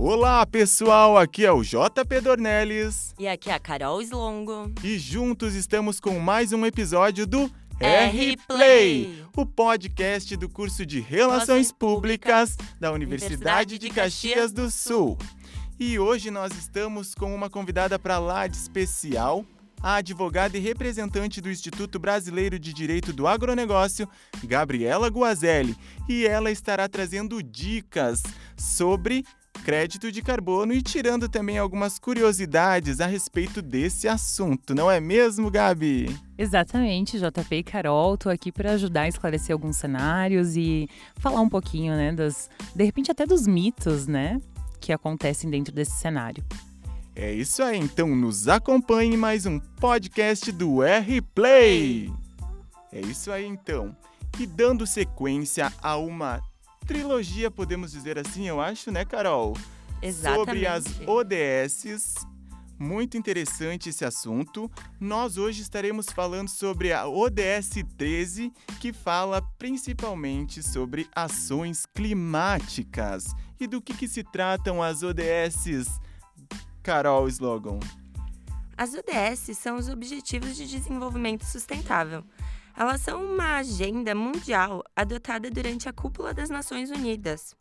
Olá, pessoal! Aqui é o JP Dornelles. E aqui é a Carol Slongo. E juntos estamos com mais um episódio do R-Play, o podcast do curso de Relações Públicas da Universidade de Caxias do Sul. E hoje nós estamos com uma convidada para lá de especial, a advogada e representante do Instituto Brasileiro de Direito do Agronegócio, Gabriela Guazelli, e ela estará trazendo dicas sobre crédito de carbono e tirando também algumas curiosidades a respeito desse assunto, não é mesmo, Gabi? Exatamente, JP e Carol, tô aqui para ajudar a esclarecer alguns cenários e falar um pouquinho, né, das, de repente até dos mitos, né, que acontecem dentro desse cenário. É isso aí, então nos acompanhe em mais um podcast do R-Play. É isso aí, então. E dando sequência a uma trilogia, podemos dizer assim, eu acho, né, Carol? Exatamente. Sobre as ODSs. Muito interessante esse assunto. Nós hoje estaremos falando sobre a ODS 13, que fala principalmente sobre ações climáticas. E do que, que se tratam as ODSs, Carol Slogan? As ODS são os Objetivos de Desenvolvimento Sustentável. Elas são uma agenda mundial adotada durante a Cúpula das Nações Unidas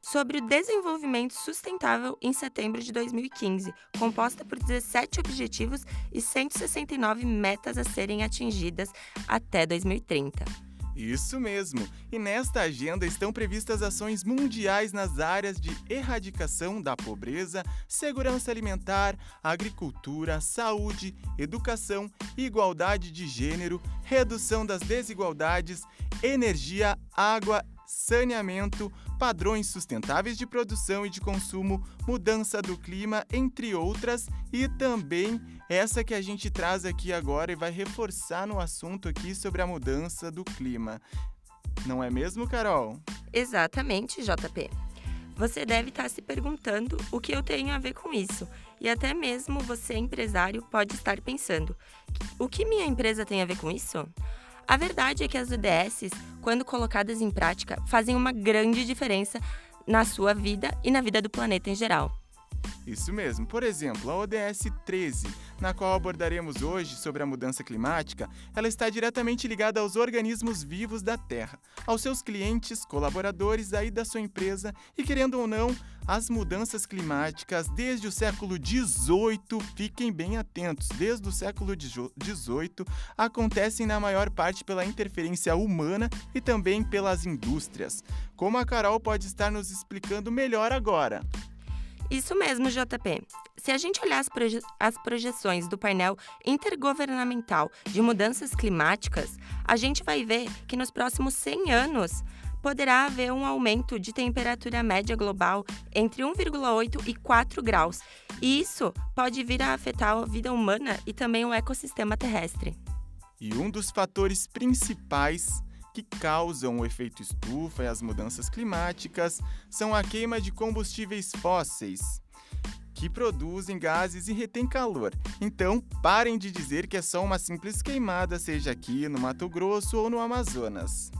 sobre o desenvolvimento sustentável em setembro de 2015, composta por 17 objetivos e 169 metas a serem atingidas até 2030. Isso mesmo! E nesta agenda estão previstas ações mundiais nas áreas de erradicação da pobreza, segurança alimentar, agricultura, saúde, educação, igualdade de gênero, redução das desigualdades, energia, água saneamento, padrões sustentáveis de produção e de consumo, mudança do clima, entre outras, e também essa que a gente traz aqui agora e vai reforçar no assunto aqui sobre a mudança do clima. Não é mesmo, Carol? Exatamente, JP. Você deve estar se perguntando o que eu tenho a ver com isso. E até mesmo você, empresário, pode estar pensando: o que minha empresa tem a ver com isso? A verdade é que as UDSs, quando colocadas em prática, fazem uma grande diferença na sua vida e na vida do planeta em geral. Isso mesmo. Por exemplo, a ODS 13, na qual abordaremos hoje sobre a mudança climática, ela está diretamente ligada aos organismos vivos da Terra, aos seus clientes, colaboradores aí da sua empresa e, querendo ou não, as mudanças climáticas desde o século XVIII, fiquem bem atentos, desde o século XVIII, acontecem na maior parte pela interferência humana e também pelas indústrias. Como a Carol pode estar nos explicando melhor agora. Isso mesmo, JP. Se a gente olhar as, proje as, projeções do painel intergovernamental de mudanças climáticas, a gente vai ver que nos próximos 100 anos poderá haver um aumento de temperatura média global entre 1,8 e 4 graus. E isso pode vir a afetar a vida humana e também o ecossistema terrestre. E um dos fatores principais que causam o efeito estufa e as mudanças climáticas são a queima de combustíveis fósseis, que produzem gases e retêm calor. Então, parem de dizer que é só uma simples queimada, seja aqui no Mato Grosso ou no Amazonas.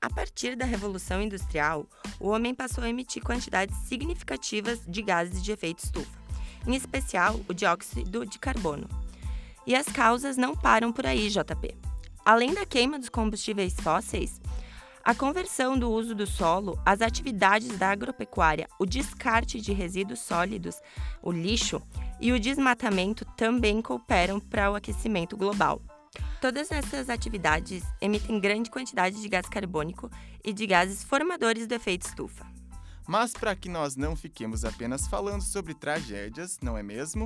A partir da Revolução Industrial, o homem passou a emitir quantidades significativas de gases de efeito estufa, em especial o dióxido de carbono. E as causas não param por aí, JP. Além da queima dos combustíveis fósseis, a conversão do uso do solo, as atividades da agropecuária, o descarte de resíduos sólidos, o lixo e o desmatamento também cooperam para o aquecimento global. Todas essas atividades emitem grande quantidade de gás carbônico e de gases formadores do efeito estufa. Mas para que nós não fiquemos apenas falando sobre tragédias, não é mesmo?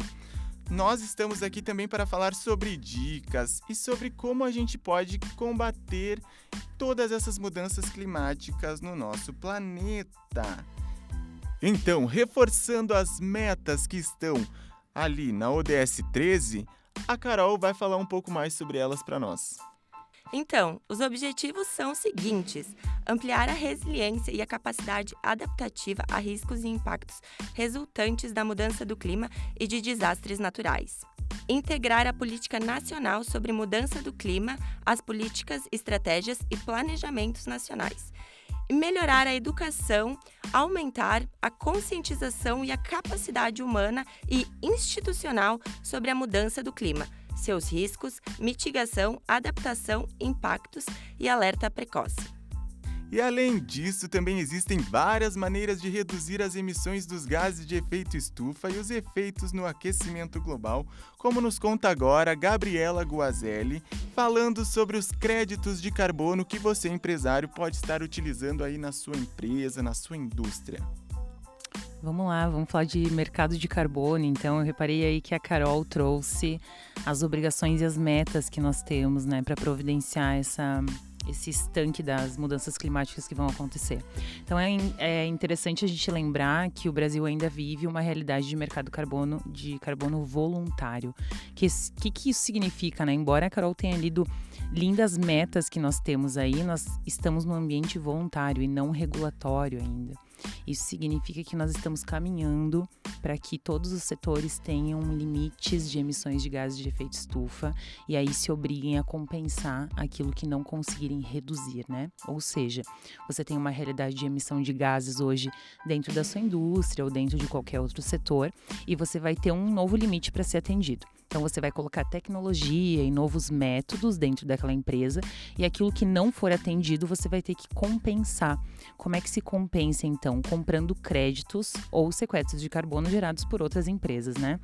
Nós estamos aqui também para falar sobre dicas e sobre como a gente pode combater todas essas mudanças climáticas no nosso planeta. Então, reforçando as metas que estão ali na ODS 13, a Carol vai falar um pouco mais sobre elas para nós. Então, os objetivos são os seguintes: ampliar a resiliência e a capacidade adaptativa a riscos e impactos resultantes da mudança do clima e de desastres naturais. Integrar a política nacional sobre mudança do clima às políticas, estratégias e planejamentos nacionais. melhorar a educação, aumentar a conscientização e a capacidade humana e institucional sobre a mudança do clima, seus riscos, mitigação, adaptação, impactos e alerta precoce. E além disso, também existem várias maneiras de reduzir as emissões dos gases de efeito estufa e os efeitos no aquecimento global, como nos conta agora Gabriela Guazelli, falando sobre os créditos de carbono que você, empresário, pode estar utilizando aí na sua empresa, na sua indústria. Vamos lá, vamos falar de mercado de carbono. Então, eu reparei aí que a Carol trouxe as obrigações e as metas que nós temos, né, para providenciar essa esse estanque das mudanças climáticas que vão acontecer. Então é, é interessante a gente lembrar que o Brasil ainda vive uma realidade de mercado carbono de carbono voluntário. O que, que, que isso significa, né? Embora a Carol tenha lido lindas metas que nós temos aí, nós estamos no ambiente voluntário e não regulatório ainda. Isso significa que nós estamos caminhando para que todos os setores tenham limites de emissões de gases de efeito estufa e aí se obriguem a compensar aquilo que não conseguirem reduzir, né? Ou seja, você tem uma realidade de emissão de gases hoje dentro da sua indústria ou dentro de qualquer outro setor e você vai ter um novo limite para ser atendido. Então você vai colocar tecnologia e novos métodos dentro daquela empresa e aquilo que não for atendido você vai ter que compensar. Como é que se compensa então? Comprando créditos ou sequestros de carbono gerados por outras empresas, né?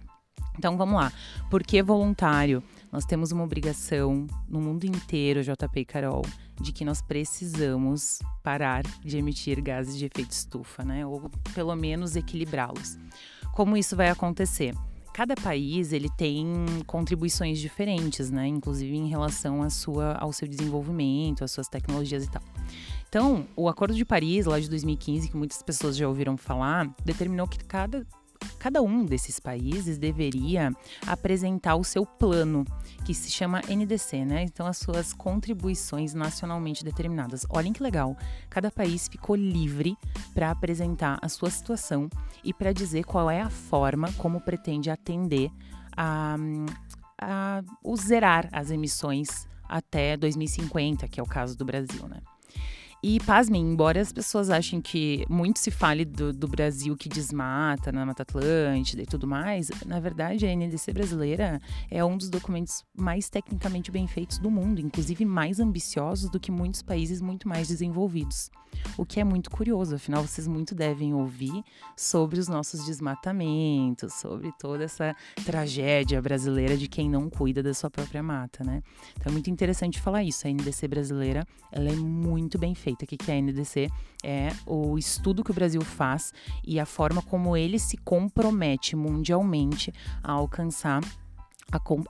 Então vamos lá. Por que voluntário? Nós temos uma obrigação no mundo inteiro, JP e Carol, de que nós precisamos parar de emitir gases de efeito estufa, né? Ou pelo menos equilibrá-los. Como isso vai acontecer? cada país ele tem contribuições diferentes, né? Inclusive em relação à sua, ao seu desenvolvimento, às suas tecnologias e tal. Então, o Acordo de Paris, lá de 2015, que muitas pessoas já ouviram falar, determinou que cada cada um desses países deveria apresentar o seu plano, que se chama NDC, né? Então, as suas contribuições nacionalmente determinadas. Olhem que legal! Cada país ficou livre para apresentar a sua situação e para dizer qual é a forma como pretende atender a, a, o zerar as emissões até 2050, que é o caso do Brasil, né? E pasmem, embora as pessoas achem que muito se fale do, do, Brasil que desmata na Mata Atlântida e tudo mais, na verdade a NDC brasileira é um dos documentos mais tecnicamente bem feitos do mundo, inclusive mais ambiciosos do que muitos países muito mais desenvolvidos. O que é muito curioso, afinal vocês muito devem ouvir sobre os nossos desmatamentos, sobre toda essa tragédia brasileira de quem não cuida da sua própria mata, né? Então é muito interessante falar isso. A NDC brasileira, ela é muito bem feita. O que é a NDC? É o estudo que o Brasil faz e a forma como ele se compromete mundialmente a alcançar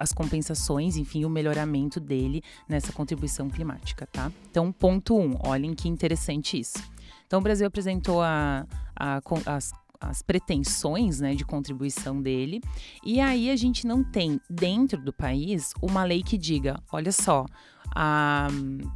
as compensações, enfim, o melhoramento dele nessa contribuição climática, tá? Então, ponto um, olhem que interessante isso. Então, o Brasil apresentou a, a, as, as pretensões né, de contribuição dele, e aí a gente não tem dentro do país uma lei que diga: olha só, a,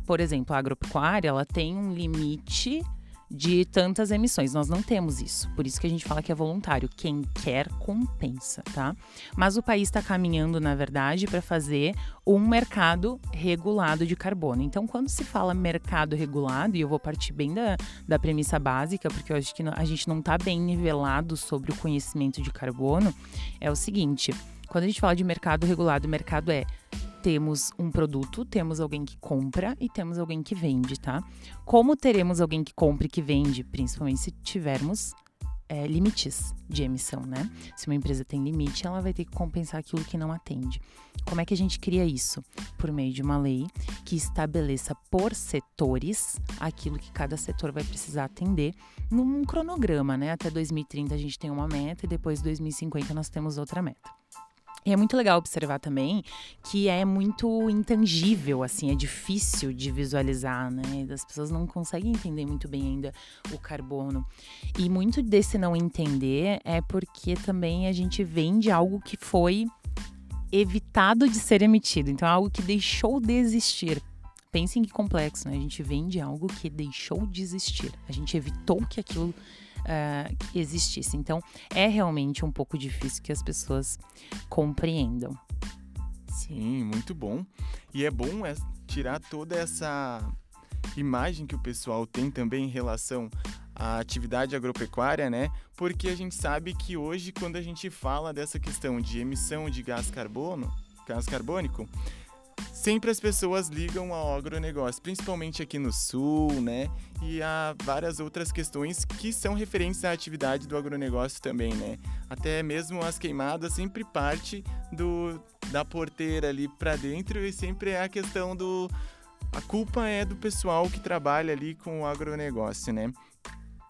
por exemplo, a agropecuária ela tem um limite de tantas emissões. Nós não temos isso. Por isso que a gente fala que é voluntário. Quem quer compensa, tá? Mas o país está caminhando, na verdade, para fazer um mercado regulado de carbono. Então, quando se fala mercado regulado, e eu vou partir bem da, da premissa básica, porque eu acho que a gente não está bem nivelado sobre o conhecimento de carbono, é o seguinte. Quando a gente fala de mercado regulado, o mercado é temos um produto, temos alguém que compra e temos alguém que vende, tá? Como teremos alguém que compra e que vende? Principalmente se tivermos é, limites de emissão, né? Se uma empresa tem limite, ela vai ter que compensar aquilo que não atende. Como é que a gente cria isso? Por meio de uma lei que estabeleça por setores aquilo que cada setor vai precisar atender num cronograma, né? Até 2030 a gente tem uma meta e depois 2050 nós temos outra meta. E é muito legal observar também que é muito intangível, assim, é difícil de visualizar, né? As pessoas não conseguem entender muito bem ainda o carbono. E muito desse não entender é porque também a gente vende algo que foi evitado de ser emitido. Então, é algo que deixou de existir. Pensem que complexo, né? A gente vende algo que deixou de existir. A gente evitou que aquilo uh, existisse. Então, é realmente um pouco difícil que as pessoas compreendam. Sim, muito bom. E é bom é tirar toda essa imagem que o pessoal tem também em relação à atividade agropecuária, né? Porque a gente sabe que hoje, quando a gente fala dessa questão de emissão de gás carbono, gás carbônico, sempre as pessoas ligam ao agronegócio, principalmente aqui no sul, né? E há várias outras questões que são referentes à atividade do agronegócio também, né? Até mesmo as queimadas sempre parte do da porteira ali para dentro e sempre é a questão do a culpa é do pessoal que trabalha ali com o agronegócio, né?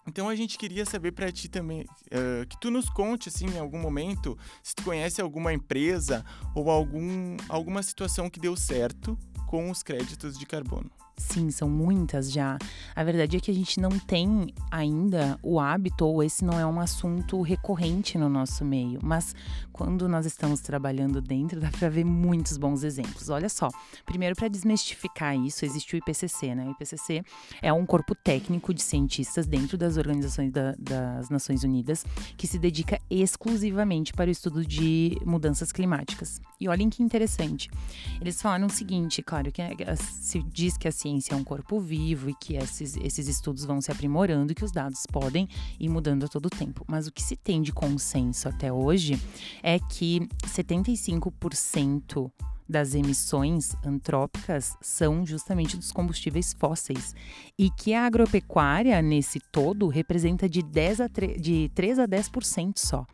Então a gente queria saber para ti também, uh, que tu nos conte assim em algum momento se tu conhece alguma empresa ou algum, alguma situação que deu certo com os créditos de carbono. Sim, são muitas já. A verdade é que a gente não tem ainda o hábito, ou esse não é um assunto recorrente no nosso meio. Mas quando nós estamos trabalhando dentro, dá para ver muitos bons exemplos. Olha só, primeiro para desmistificar isso, existe o IPCC, né? O IPCC é um corpo técnico de cientistas dentro das organizações da, das Nações Unidas que se dedica exclusivamente para o estudo de mudanças climáticas. E olhem que interessante. Eles falaram o seguinte, claro que se diz que a ciência é um corpo vivo e que esses, esses estudos vão se aprimorando e que os dados podem ir mudando a todo tempo. Mas o que se tem de consenso até hoje é que 75% das emissões antrópicas são justamente dos combustíveis fósseis e que a agropecuária nesse todo representa de, 10 a 3, de 3 a 10% só.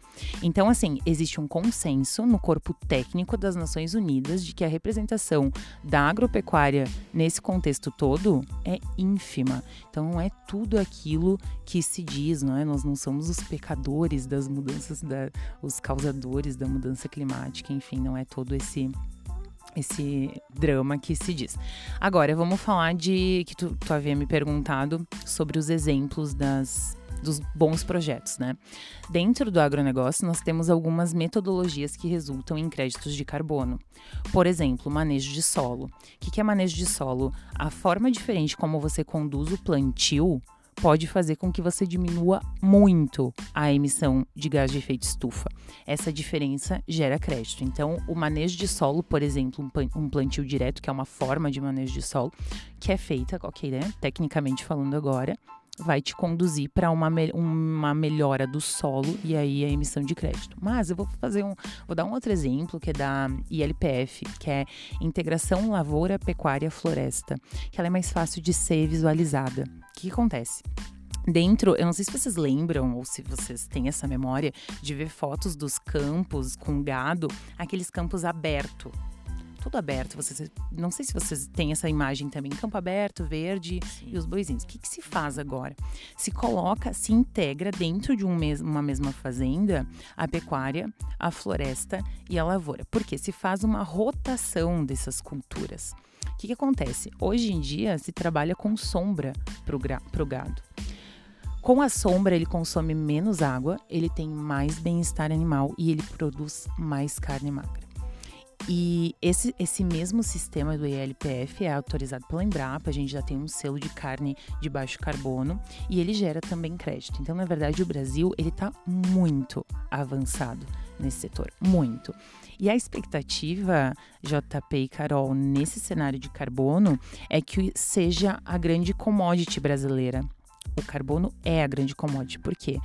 Então, assim, existe um consenso no corpo técnico das Nações Unidas de que a representação da agropecuária nesse contexto todo é ínfima. Então, não é tudo aquilo que se diz, não é? Nós não somos os pecadores das mudanças, da, os causadores da mudança climática, enfim, não é todo esse esse drama que se diz. Agora, vamos falar de que tu, tu havia me perguntado sobre os exemplos das dos bons projetos, né? Dentro do agronegócio, nós temos algumas metodologias que resultam em créditos de carbono. Por exemplo, manejo de solo. O que é manejo de solo? A forma diferente como você conduz o plantio pode fazer com que você diminua muito a emissão de gás de efeito estufa. Essa diferença gera crédito. Então, o manejo de solo, por exemplo, um plantio direto, que é uma forma de manejo de solo, que é feita, ok, né? Tecnicamente falando agora, vai te conduzir para uma, me uma melhora do solo e aí a emissão de crédito. Mas eu vou fazer um, vou dar um outro exemplo que é da ILPF, que é Integração Lavoura Pecuária Floresta, que ela é mais fácil de ser visualizada. O que, que acontece? Dentro, eu não sei se vocês lembram ou se vocês têm essa memória de ver fotos dos campos com gado, aqueles campos abertos, tudo aberto. Vocês, não sei se vocês têm essa imagem também, campo aberto, verde Sim. e os boizinhos. O que, que, se faz agora? Se coloca, se integra dentro de um mes uma mesma fazenda a pecuária, a floresta e a lavoura. Porque se faz uma rotação dessas culturas. O que, que acontece? Hoje em dia se trabalha com sombra para o gado. Com a sombra, ele consome menos água, ele tem mais bem-estar animal e ele produz mais carne magra. E esse, esse mesmo sistema do ELPF é autorizado pela Embrapa, a gente já tem um selo de carne de baixo carbono e ele gera também crédito. Então, na verdade, o Brasil ele está muito avançado nesse setor, muito. E a expectativa, JP e Carol, nesse cenário de carbono é que seja a grande commodity brasileira. O carbono é a grande commodity, por quê?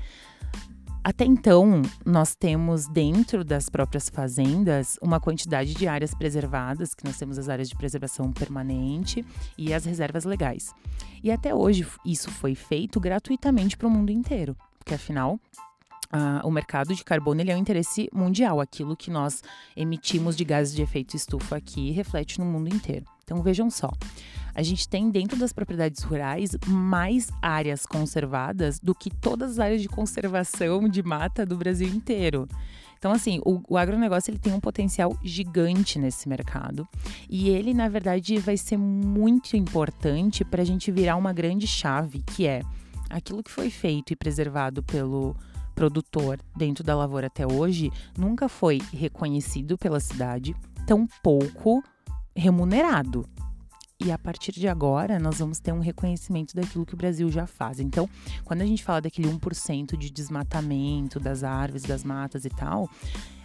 Até então, nós temos dentro das próprias fazendas uma quantidade de áreas preservadas, que nós temos as áreas de preservação permanente e as reservas legais. E até hoje isso foi feito gratuitamente para o mundo inteiro, porque afinal o mercado de carbono ele é um interesse mundial. Aquilo que nós emitimos de gases de efeito estufa aqui reflete no mundo inteiro. Então vejam só, a gente tem dentro das propriedades rurais mais áreas conservadas do que todas as áreas de conservação de mata do Brasil inteiro. Então, assim, o, o agronegócio ele tem um potencial gigante nesse mercado. E ele, na verdade, vai ser muito importante para a gente virar uma grande chave, que é aquilo que foi feito e preservado pelo produtor dentro da lavoura até hoje nunca foi reconhecido pela cidade, tampouco remunerado. E a partir de agora, nós vamos ter um reconhecimento daquilo que o Brasil já faz. Então, quando a gente fala daquele 1% de desmatamento das árvores, das matas e tal,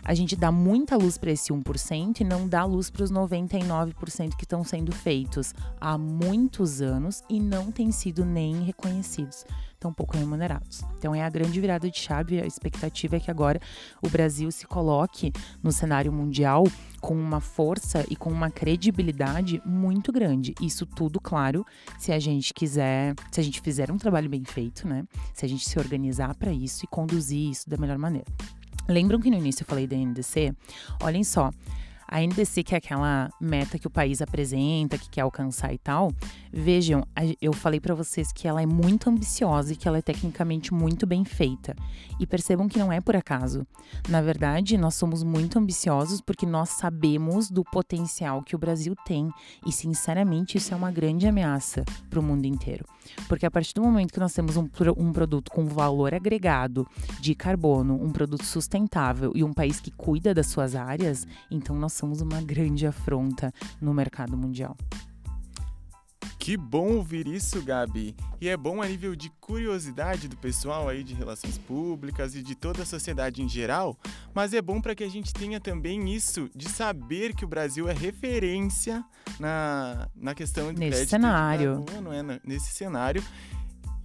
a gente dá muita luz para esse 1% e não dá luz para os 99% que estão sendo feitos há muitos anos e não têm sido nem reconhecidos, tão pouco remunerados. Então é a grande virada de chave, a expectativa é que agora o Brasil se coloque no cenário mundial com uma força e com uma credibilidade muito grande. Isso tudo, claro, se a gente quiser, se a gente fizer um trabalho bem feito, né? Se a gente se organizar para isso e conduzir isso da melhor maneira. Lembram que no início eu falei da NDC? Olhem só, a NDC, que é aquela meta que o país apresenta, que quer alcançar e tal, vejam, eu falei para vocês que ela é muito ambiciosa e que ela é tecnicamente muito bem feita. E percebam que não é por acaso. Na verdade, nós somos muito ambiciosos porque nós sabemos do potencial que o Brasil tem. E, sinceramente, isso é uma grande ameaça para o mundo inteiro. Porque a partir do momento que nós temos um, um produto com valor agregado de carbono, um produto sustentável e um país que cuida das suas áreas, então nós somos uma grande afronta no mercado mundial. Que bom ouvir isso, Gabi. E é bom a nível de curiosidade do pessoal aí de relações públicas e de toda a sociedade em geral, mas é bom para que a gente tenha também isso de saber que o Brasil é referência na, na questão de nesse cenário, carbono, é, nesse cenário.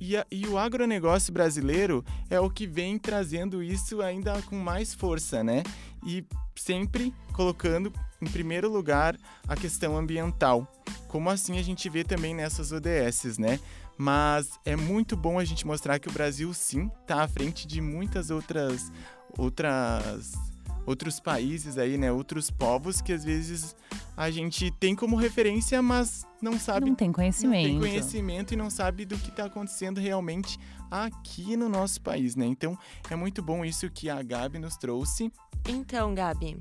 E, a, e, o agronegócio brasileiro é o que vem trazendo isso ainda com mais força, né? E sempre colocando em primeiro lugar a questão ambiental, como assim a gente vê também nessas ODSs, né? Mas é muito bom a gente mostrar que o Brasil sim está à frente de muitas outras outras outros países aí, né, outros povos que às vezes a gente tem como referência, mas não sabe. Não tem conhecimento. Não tem conhecimento e não sabe do que está acontecendo realmente aqui no nosso país, né? Então é muito bom isso que a Gabi nos trouxe. Então, Gabi,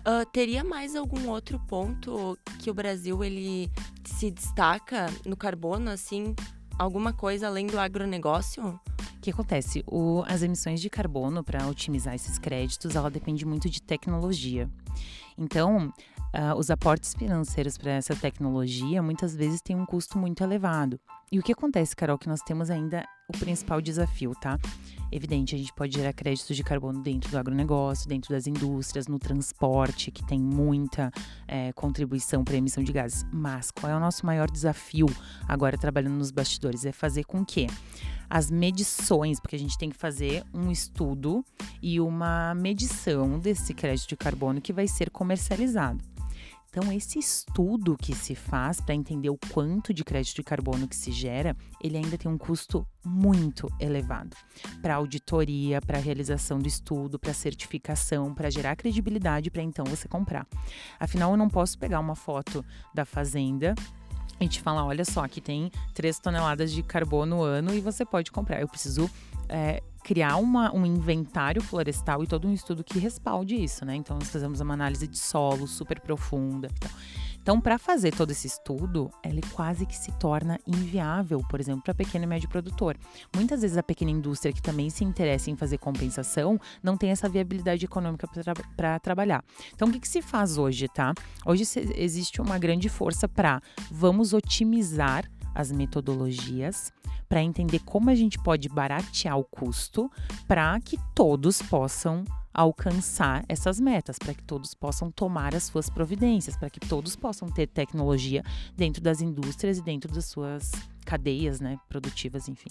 uh, teria mais algum outro ponto que o Brasil ele se destaca no carbono, assim, alguma coisa além do agronegócio? Que acontece? O, as emissões de carbono, para otimizar esses créditos, ela depende muito de tecnologia. Então, uh, os aportes financeiros para essa tecnologia muitas vezes têm um custo muito elevado. E o que acontece, Carol, que nós temos ainda o principal desafio, tá? Evidente, a gente pode gerar créditos de carbono dentro do agronegócio, dentro das indústrias, no transporte, que tem muita é, contribuição para a emissão de gases. Mas qual é o nosso maior desafio agora trabalhando nos bastidores? É fazer com que as medições, porque a gente tem que fazer um estudo e uma medição desse crédito de carbono que vai ser comercializado. Então, esse estudo que se faz para entender o quanto de crédito de carbono que se gera, ele ainda tem um custo muito elevado para auditoria, para realização do estudo, para certificação, para gerar credibilidade para então você comprar. Afinal, eu não posso pegar uma foto da fazenda a gente fala, olha só, aqui tem 3 toneladas de carbono ano e você pode comprar. Eu preciso é, criar uma, um inventário florestal e todo um estudo que respalde isso, né? Então, nós fazemos uma análise de solo super profunda. Então, então para fazer todo esse estudo, ele quase que se torna inviável, por exemplo, para pequeno e médio produtor. Muitas vezes a pequena indústria que também se interessa em fazer compensação não tem essa viabilidade econômica para tra trabalhar. Então, o que, que se faz hoje, tá? Hoje existe uma grande força para vamos otimizar as metodologias para entender como a gente pode baratear o custo para que todos possam alcançar essas metas, para que todos possam tomar as suas providências, para que todos possam ter tecnologia dentro das indústrias e dentro das suas cadeias, né, produtivas, enfim.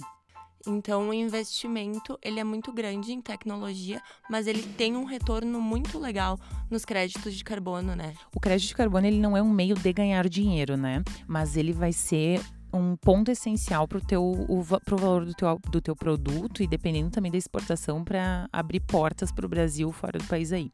Então, o investimento ele é muito grande em tecnologia, mas ele tem um retorno muito legal nos créditos de carbono, né? O crédito de carbono ele não é um meio de ganhar dinheiro, né? Mas ele vai ser um ponto essencial para o teu o, pro valor do teu, do teu produto e dependendo também da exportação para abrir portas para o Brasil fora do país aí.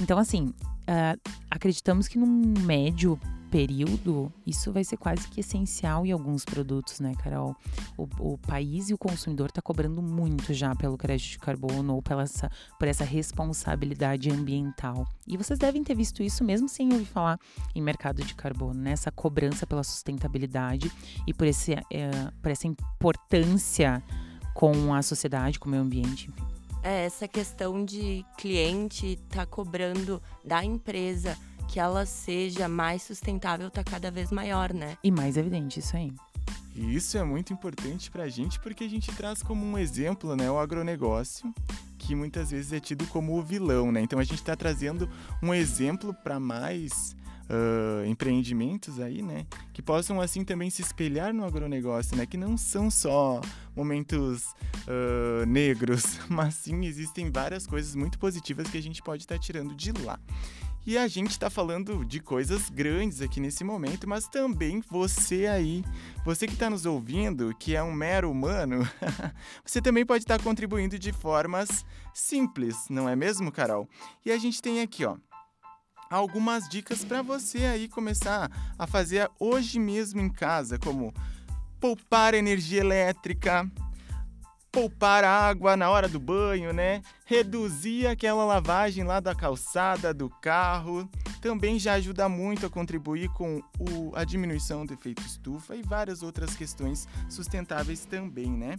Então, assim, uh, acreditamos que num médio período, isso vai ser quase que essencial em alguns produtos, né, Carol? O, o país e o consumidor está cobrando muito já pelo crédito de carbono ou pela essa, por essa responsabilidade ambiental. E vocês devem ter visto isso mesmo sem ouvir falar em mercado de carbono, né? Essa cobrança pela sustentabilidade e por, esse, é, por essa importância com a sociedade, com o meio ambiente, enfim. É, essa questão de cliente tá cobrando da empresa que ela seja mais sustentável está cada vez maior, né? E mais evidente, isso aí. E isso é muito importante para a gente porque a gente traz como um exemplo né, o agronegócio, que muitas vezes é tido como o vilão, né? Então a gente está trazendo um exemplo para mais uh, empreendimentos aí, né? Que possam assim também se espelhar no agronegócio, né? Que não são só momentos uh, negros, mas sim existem várias coisas muito positivas que a gente pode estar tá tirando de lá. E a gente está falando de coisas grandes aqui nesse momento, mas também você aí, você que está nos ouvindo, que é um mero humano, você também pode estar tá contribuindo de formas simples, não é mesmo, Carol? E a gente tem aqui, ó, algumas dicas para você aí começar a fazer hoje mesmo em casa, como poupar energia elétrica, poupar água na hora do banho, né? Reduzir aquela lavagem lá da calçada do carro. Também já ajuda muito a contribuir com o, a diminuição do efeito estufa e várias outras questões sustentáveis também, né?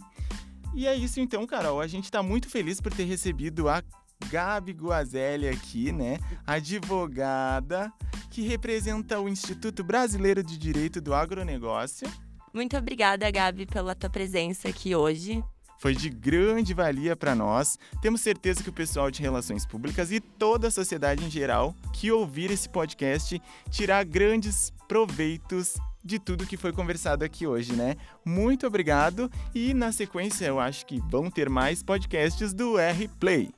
E é isso então, Carol. A gente está muito feliz por ter recebido a Gabi Guazelli aqui, né? Advogada que representa o Instituto Brasileiro de Direito do Agronegócio. Muito obrigada, Gabi, pela tua presença aqui hoje foi de grande valia para nós. Temos certeza que o pessoal de relações públicas e toda a sociedade em geral que ouvir esse podcast tirar grandes proveitos de tudo que foi conversado aqui hoje, né? Muito obrigado e na sequência eu acho que vão ter mais podcasts do R Play.